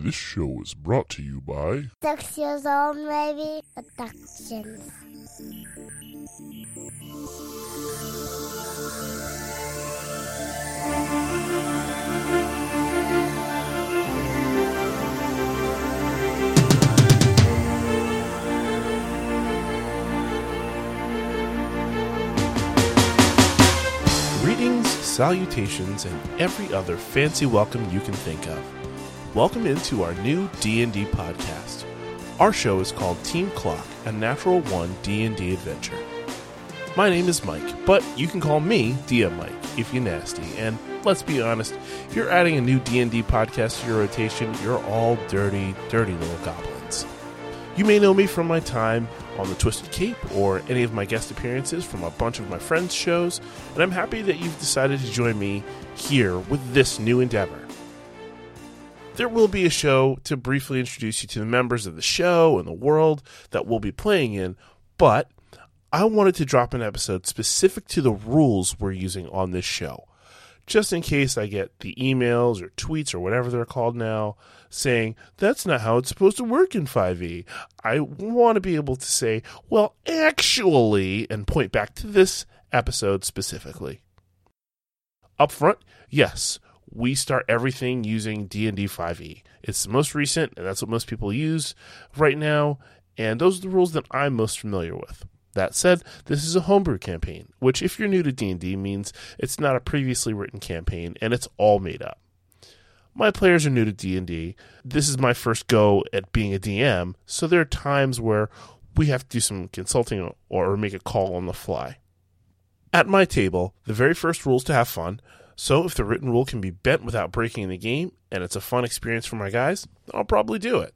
This show is brought to you by Six years old, maybe. Productions. Greetings, salutations, and every other fancy welcome you can think of. Welcome into our new D&D podcast. Our show is called Team CLOK, a Natural One D&D adventure. My name is Mike, but you can call me DM Mike if you're nasty. And let's be honest, if you're adding a new D&D podcast to your rotation, you're all dirty, dirty little goblins. You may know me from my time on the Twisted Cape or any of my guest appearances from a bunch of my friends' shows, and I'm happy that you've decided to join me here with this new endeavor. There will be a show to briefly introduce you to the members of the show and the world that we'll be playing in, but I wanted to drop an episode specific to the rules we're using on this show just in case I get the emails or tweets or whatever they're called now saying that's not how it's supposed to work in 5e. I want to be able to say, well, actually, and point back to this episode specifically. Up front, yes, we start everything using D&D 5e. It's the most recent, and that's what most people use right now, and those are the rules that I'm most familiar with. That said, this is a homebrew campaign, which if you're new to D&D means it's not a previously written campaign and it's all made up. My players are new to D&D. This is my first go at being a DM, so there are times where we have to do some consulting or make a call on the fly. At my table, the very first rule is to have fun, so if the written rule can be bent without breaking the game and it's a fun experience for my guys, I'll probably do it.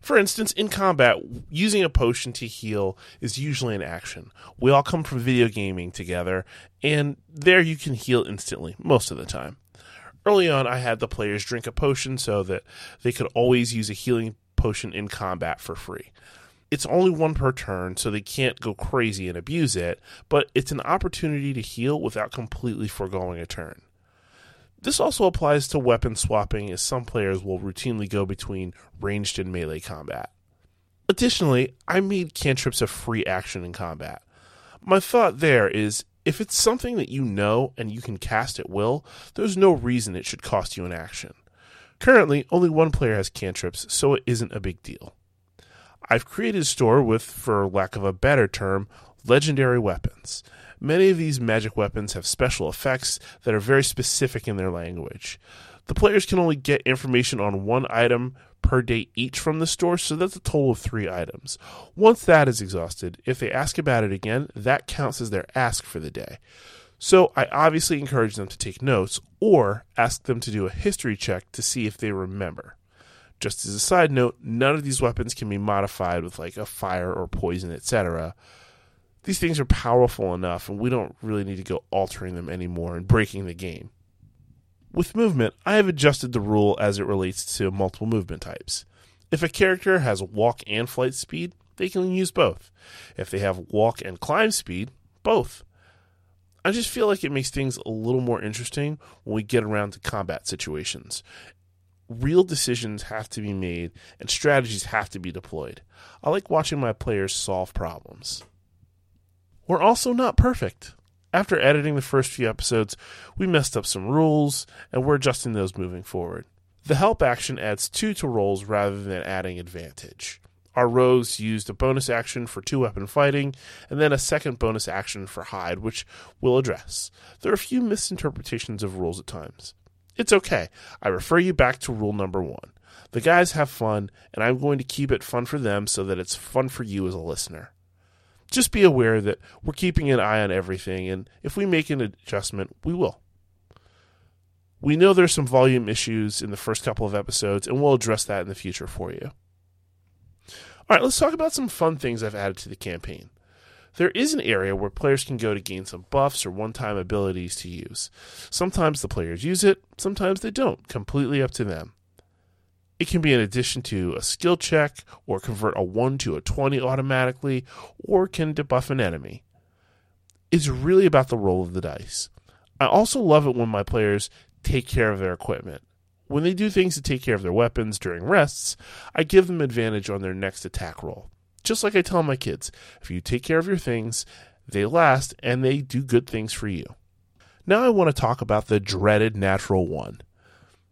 For instance, in combat, using a potion to heal is usually an action. We all come from video gaming together, and there you can heal instantly, most of the time. Early on, I had the players drink a potion so that they could always use a healing potion in combat for free. It's only one per turn, so they can't go crazy and abuse it, but it's an opportunity to heal without completely foregoing a turn. This also applies to weapon swapping, as some players will routinely go between ranged and melee combat. Additionally, I made cantrips a free action in combat. My thought there is if it's something that you know and you can cast at will, there's no reason it should cost you an action. Currently, only one player has cantrips, so it isn't a big deal. I've created a store with, for lack of a better term, legendary weapons. Many of these magic weapons have special effects that are very specific in their language. The players can only get information on one item per day each from the store, so that's a total of three items. Once that is exhausted, if they ask about it again, that counts as their ask for the day. So I obviously encourage them to take notes or ask them to do a history check to see if they remember. Just as a side note, none of these weapons can be modified with like a fire or poison, etc these things are powerful enough, and we don't really need to go altering them anymore and breaking the game. With movement, I have adjusted the rule as it relates to multiple movement types. If a character has walk and flight speed, they can use both. If they have walk and climb speed, both. I just feel like it makes things a little more interesting when we get around to combat situations. Real decisions have to be made and strategies have to be deployed. I like watching my players solve problems. We're also not perfect. After editing the first few episodes, we messed up some rules, and we're adjusting those moving forward. The help action adds two to rolls rather than adding advantage. Our rogues used a bonus action for two weapon fighting, and then a second bonus action for hide, which we'll address. There are a few misinterpretations of rules at times. It's okay. I refer you back to rule number one. The guys have fun, and I'm going to keep it fun for them so that it's fun for you as a listener just be aware that we're keeping an eye on everything, and if we make an adjustment, we will. We know there's some volume issues in the first couple of episodes, and we'll address that in the future for you. All right, let's talk about some fun things I've added to the campaign. There is an area where players can go to gain some buffs or one time abilities to use. Sometimes the players use it, sometimes they don't, completely up to them. It can be in addition to a skill check, or convert a 1 to a 20 automatically, or can debuff an enemy. It's really about the roll of the dice. I also love it when my players take care of their equipment. When they do things to take care of their weapons during rests, I give them advantage on their next attack roll. Just like I tell my kids, if you take care of your things, they last and they do good things for you. Now I want to talk about the dreaded natural one.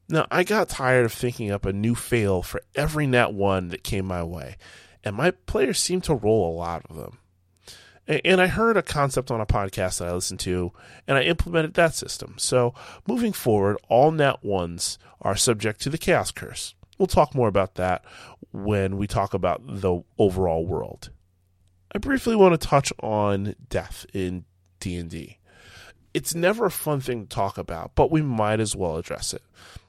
Now, I got tired of thinking up a new fail for every nat one that came my way, and my players seem to roll a lot of them. And I heard a concept on a podcast that I listened to, and I implemented that system. So moving forward, all nat ones are subject to the chaos curse. We'll talk more about that when we talk about the overall world. I briefly want to touch on death in D&D. It's never a fun thing to talk about, but we might as well address it.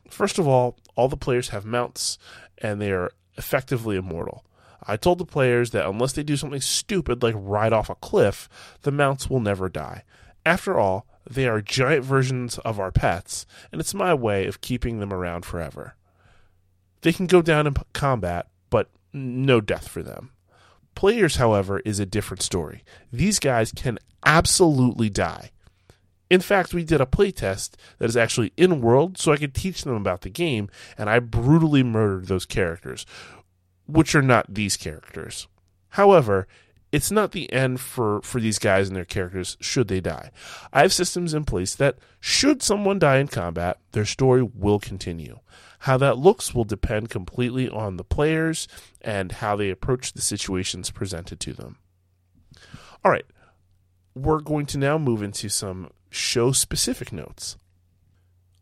First of all, all the players have mounts and they are effectively immortal. I told the players that unless they do something stupid like ride off a cliff, the mounts will never die. After all, they are giant versions of our pets, and it's my way of keeping them around forever. They can go down in combat, but no death for them. Players, however, is a different story. These guys can absolutely die. In fact, we did a playtest that is actually in world so I could teach them about the game, and I brutally murdered those characters, which are not these characters. However, it's not the end for, for these guys and their characters should they die. I have systems in place that, should someone die in combat, their story will continue. How that looks will depend completely on the players and how they approach the situations presented to them. All right, we're going to now move into some show specific notes.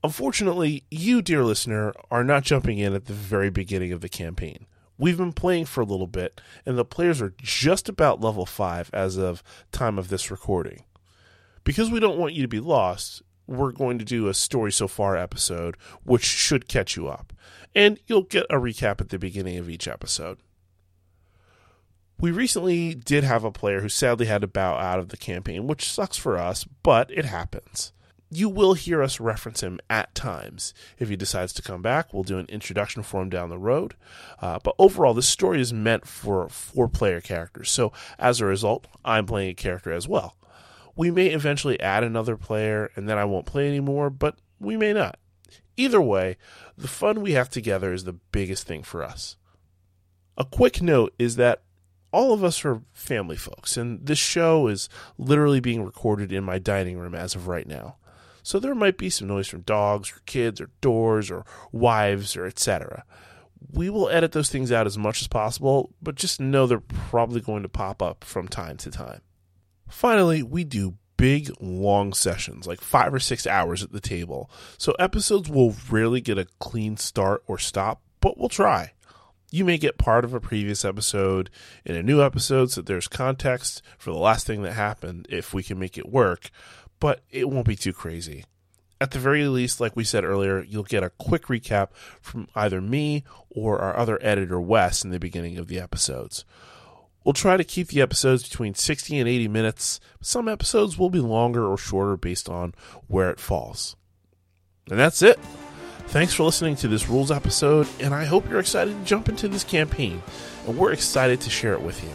Unfortunately, you, dear listener, are not jumping in at the very beginning of the campaign. We've been playing for a little bit, and the players are just about level 5 as of time of this recording. Because we don't want you to be lost, we're going to do a story so far episode, which should catch you up. And you'll get a recap at the beginning of each episode. We recently did have a player who sadly had to bow out of the campaign, which sucks for us, but it happens. You will hear us reference him at times. If he decides to come back, we'll do an introduction for him down the road. Uh, but overall, this story is meant for four player characters, so as a result, I'm playing a character as well. We may eventually add another player, and then I won't play anymore, but we may not. Either way, the fun we have together is the biggest thing for us. A quick note is that all of us are family folks, and this show is literally being recorded in my dining room as of right now. So there might be some noise from dogs or kids or doors or wives or etc. We will edit those things out as much as possible, but just know they're probably going to pop up from time to time. Finally, we do big, long sessions, like five or six hours at the table. So episodes will rarely get a clean start or stop, but we'll try. You may get part of a previous episode in a new episode so there's context for the last thing that happened if we can make it work, but it won't be too crazy. At the very least, like we said earlier, you'll get a quick recap from either me or our other editor, Wes, in the beginning of the episodes. We'll try to keep the episodes between 60 and 80 minutes. Some episodes will be longer or shorter based on where it falls. And that's it. Thanks for listening to this rules episode, and I hope you're excited to jump into this campaign, and we're excited to share it with you.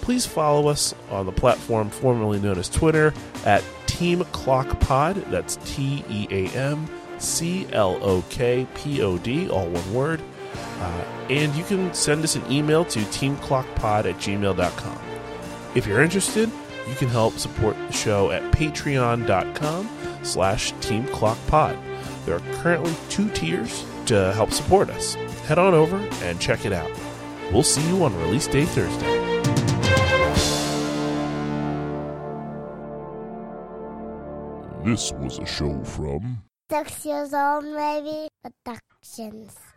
Please follow us on the platform formerly known as Twitter at Team CLOK Pod. That's T E A M C L O K P O D, all one word. Uh, and you can send us an email to teamCLOKpod at gmail.com. If you're interested, you can help support the show at patreon.com slash teamCLOKpod. There are currently two tiers to help support us. Head on over and check it out. We'll see you on release day Thursday. This was a show from Six years old, maybe. Productions.